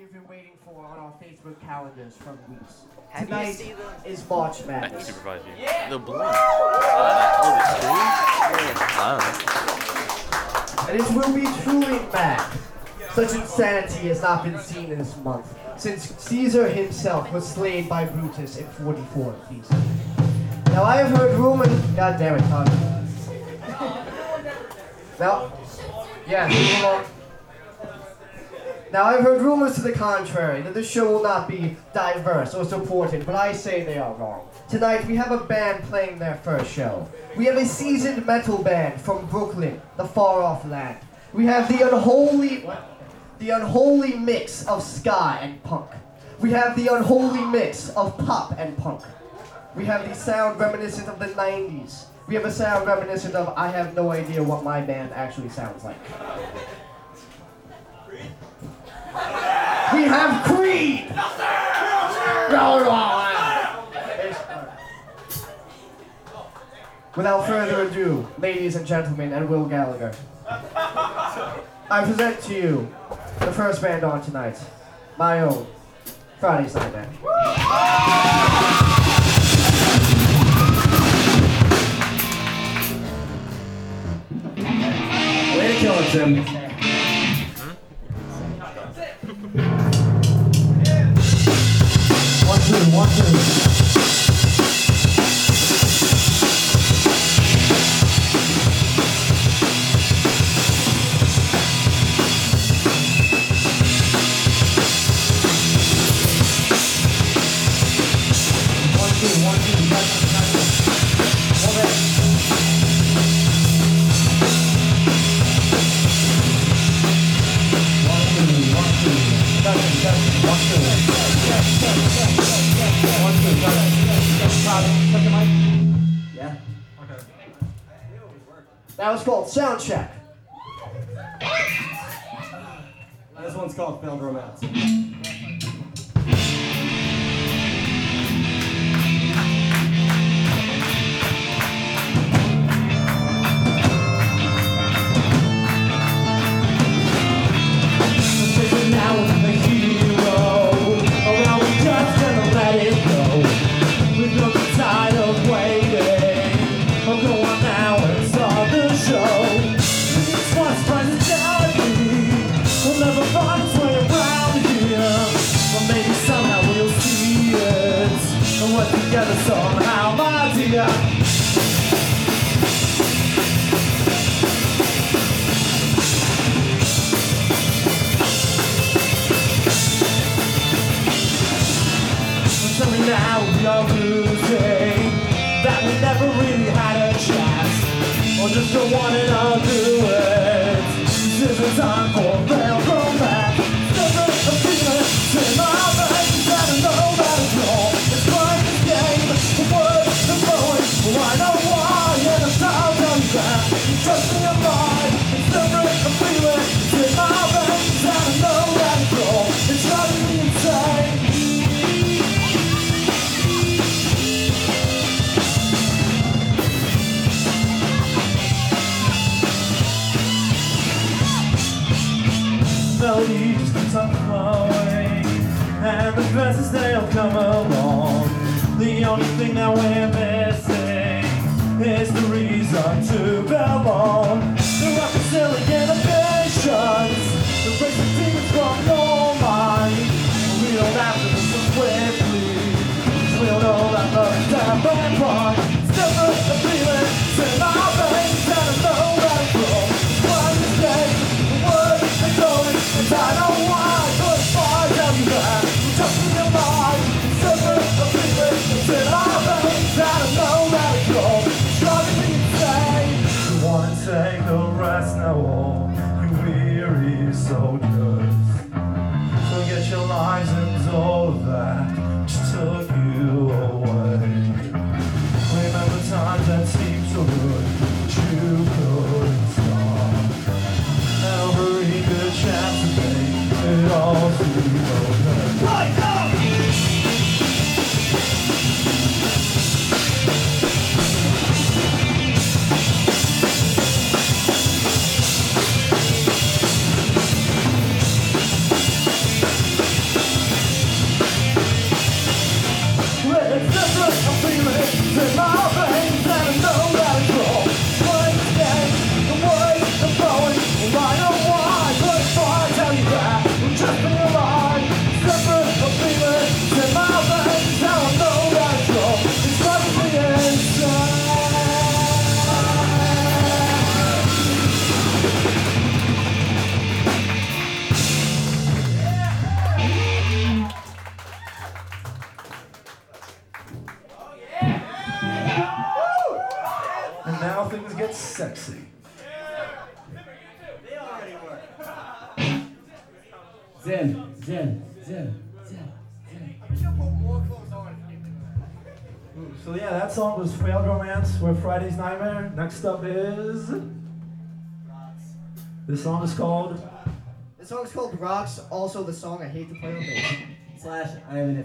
we have been waiting for on our Facebook calendars for weeks. Have you Tonight seen the- is March I can Madness. supervise you. The blink. Oh, the screen? I And it will be truly mad. Such insanity has not been seen in this month, since Caesar himself was slain by Brutus in 44 BC. Now I have heard rumors. God damn it, Todd. Now, yeah, move along. Now I've heard rumors to the contrary that this show will not be diverse or supported, but I say they are wrong. Tonight we have a band playing their first show. We have a seasoned metal band from Brooklyn, the far off land. We have the unholy the unholy mix of ska and punk. We have the unholy mix of pop and punk. We have the sound reminiscent of the 90s. We have a sound reminiscent of I have no idea what my band actually sounds like. We have Creed! Without further ado, ladies and gentlemen, and Will Gallagher, I present to you the first band on tonight, my own Friday's Night Band. Way to kill it, Tim. One, That was called Sound Check. This one's called Failed Romance. To do it This is time for Zen, Zen, Zen. So yeah, that song was Failed Romance with Friday's Nightmare. Next up is this song is called The song's called Rocks, also the song I hate to play on bass. Slash, I am an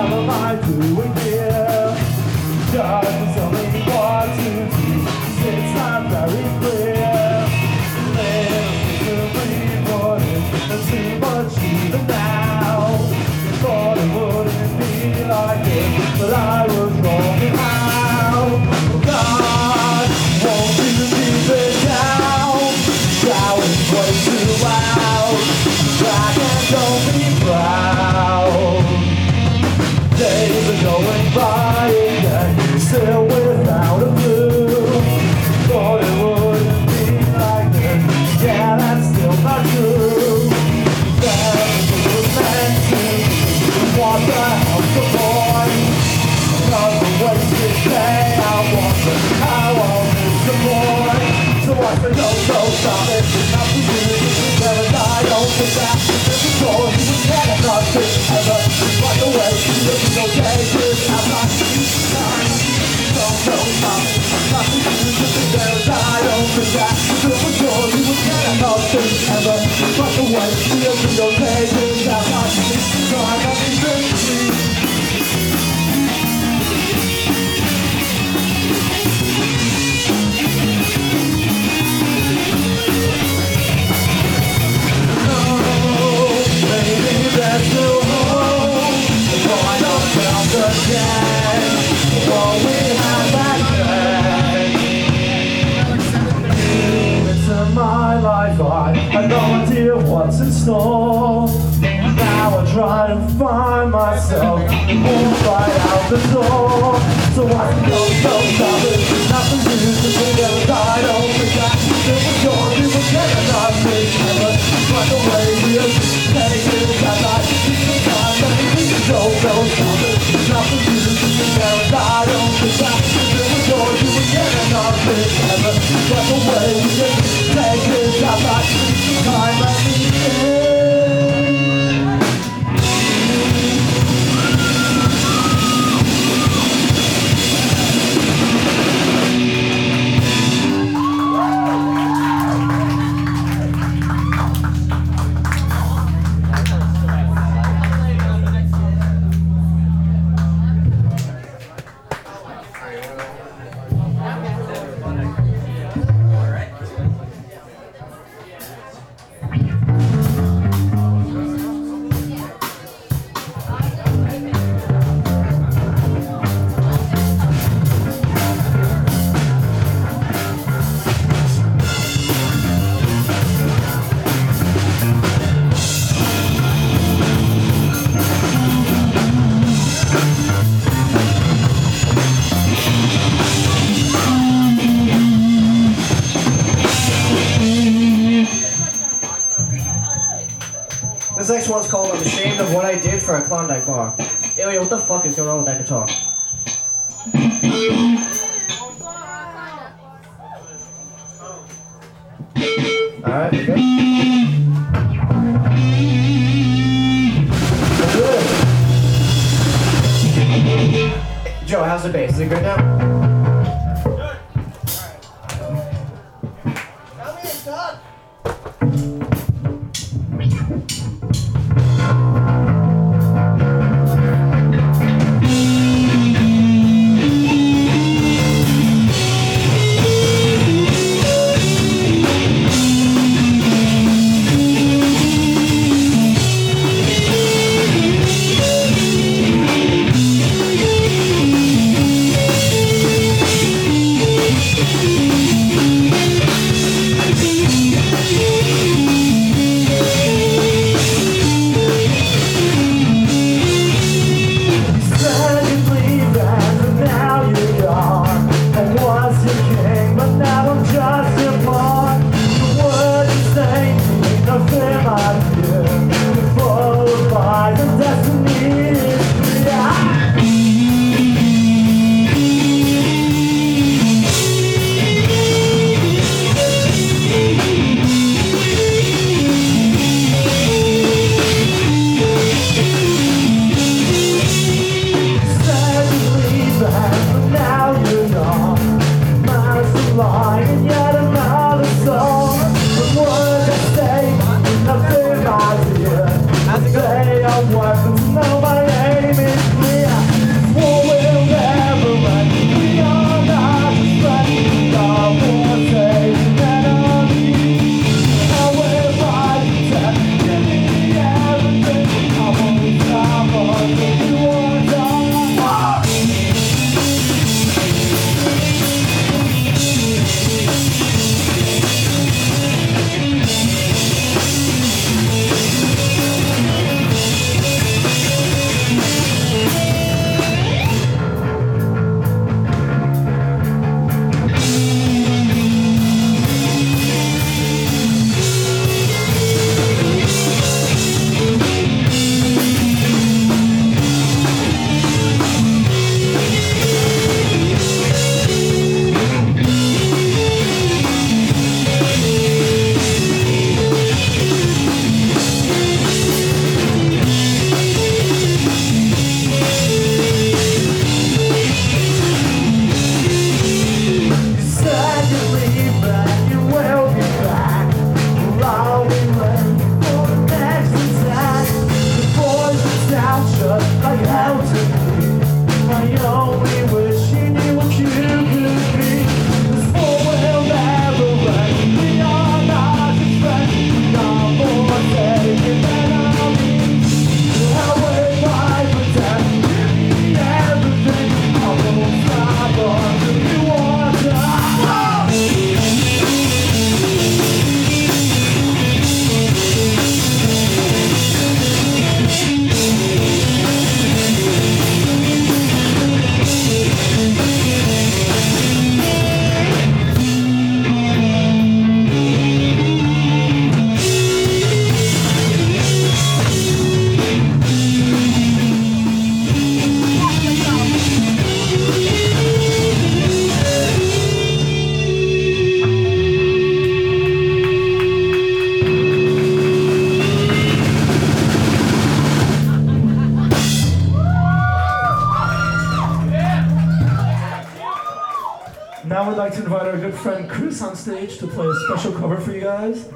F-18. Too die. Don't think that. This is all you was never nothing ever. By the way, looking okay. This I'm not. No, no, stop it. Not for you. Never die. Don't think that. This is all you was never nothing ever. By the way, looking okay. Store. Now I try to find myself walk right out the door. So I can go, go, stop it. Not for you to think that I don't that it was yours. You were getting nothing ever. But the way you take it, I like the time that you go, go, stop it. Not you to think that I don't getting nothing ever. But the way you take it, I the time that you This for a Klondike Bar. Ilya, what the fuck is going on with that guitar? Alright, good? Good. Joe, how's the bass? Is it good now?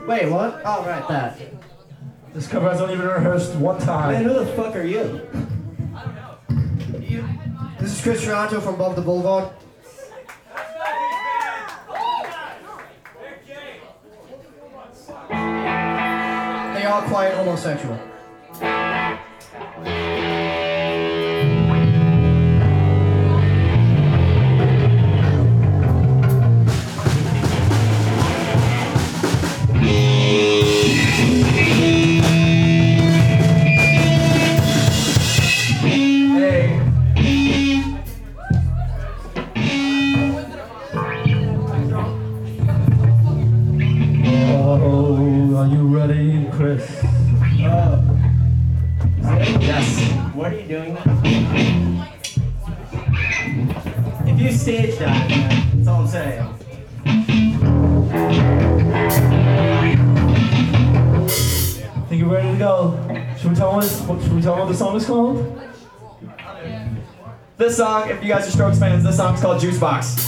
Wait, what? Oh, right, that. This cover hasn't even rehearsed one time. Man, time. who the fuck are you? I don't know. you? This is Chris Toronto from Above the Boulevard. They are quite homosexual. Yes. What are you doing now? If you stage man, that's all I'm saying. I think you're ready to go? Should we tell them what, should we tell them what the song is called? This song, if you guys are Strokes fans, this song's called Juice Box.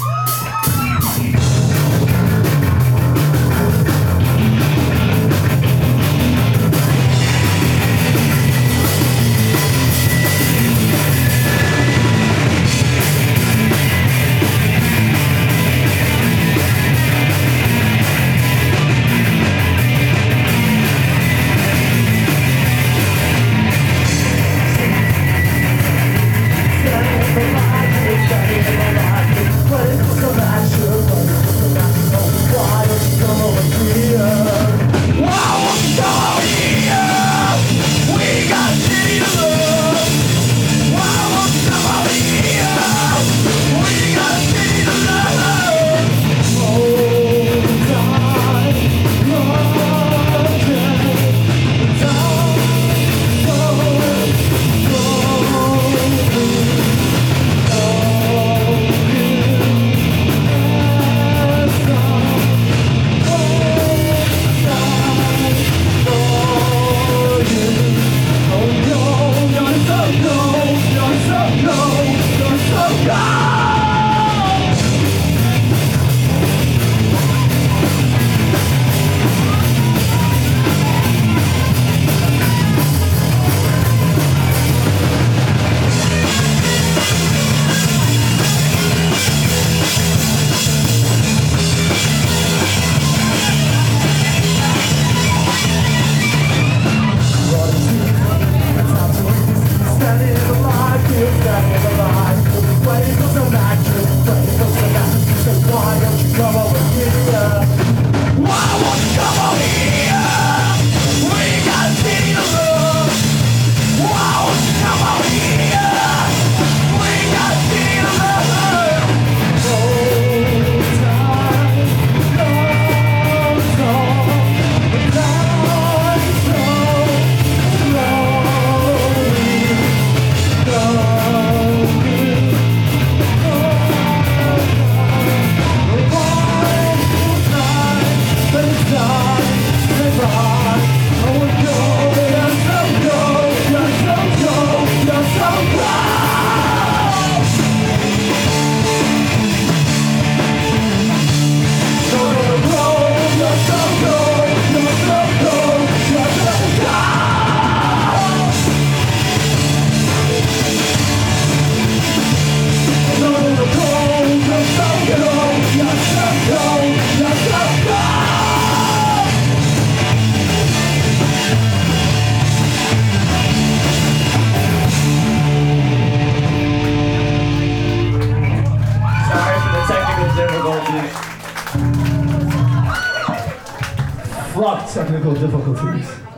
Fraught technical difficulties.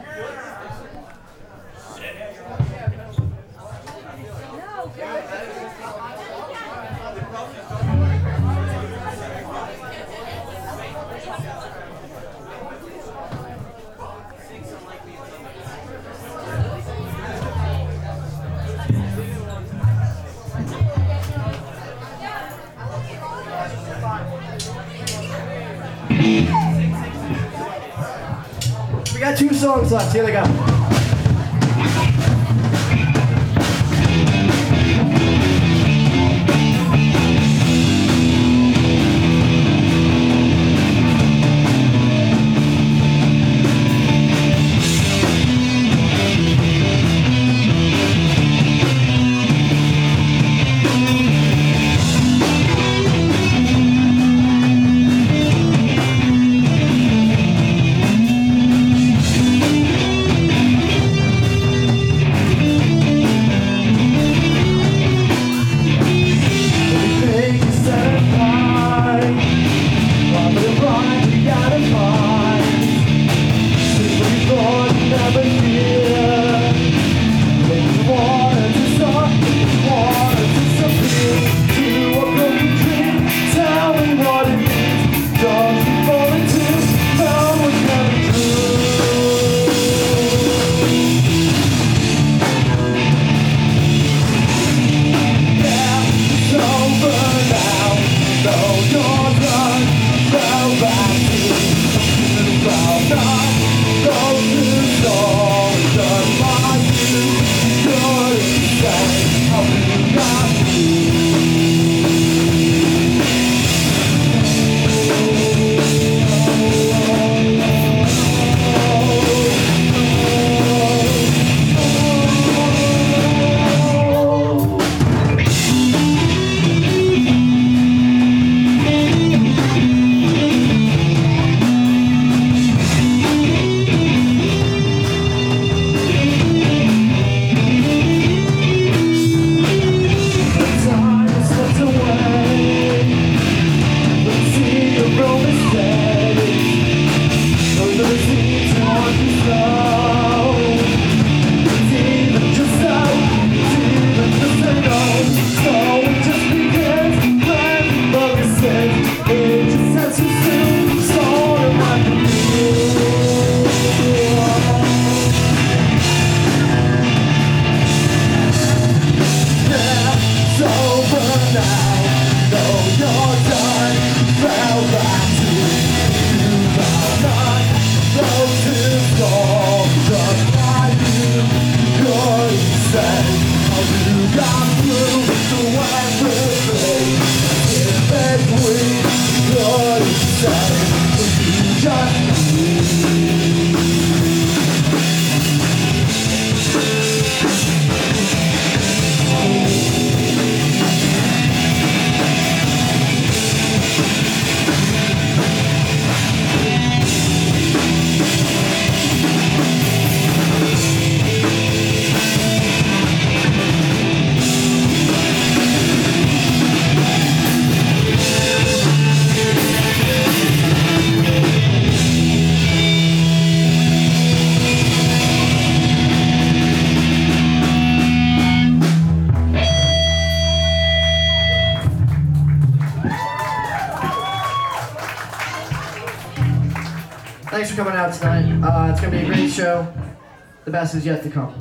Best is yet to come.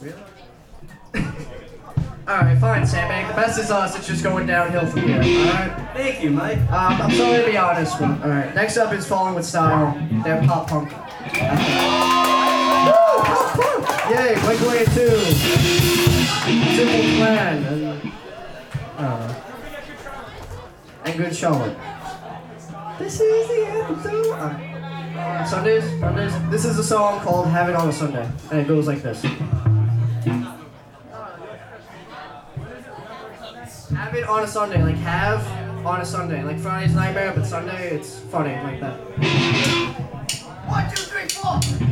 Really? Alright, fine, Sandbag. The best is us. It's just going downhill from here. Alright? Thank you, Mike. Um, I'm sorry to be honest, but alright. Next up is Falling with Style. They're pop punk. Woo, pop punk! Yay, Blink 182. Simple Plan. And, uh, and Good Showing. This is the episode. Sundays, Sundays. This is a song called "Have It on a Sunday," and it goes like this. Have it on a Sunday, like have on a Sunday, like Friday's nightmare, but Sunday it's funny like that. One, two, three, four.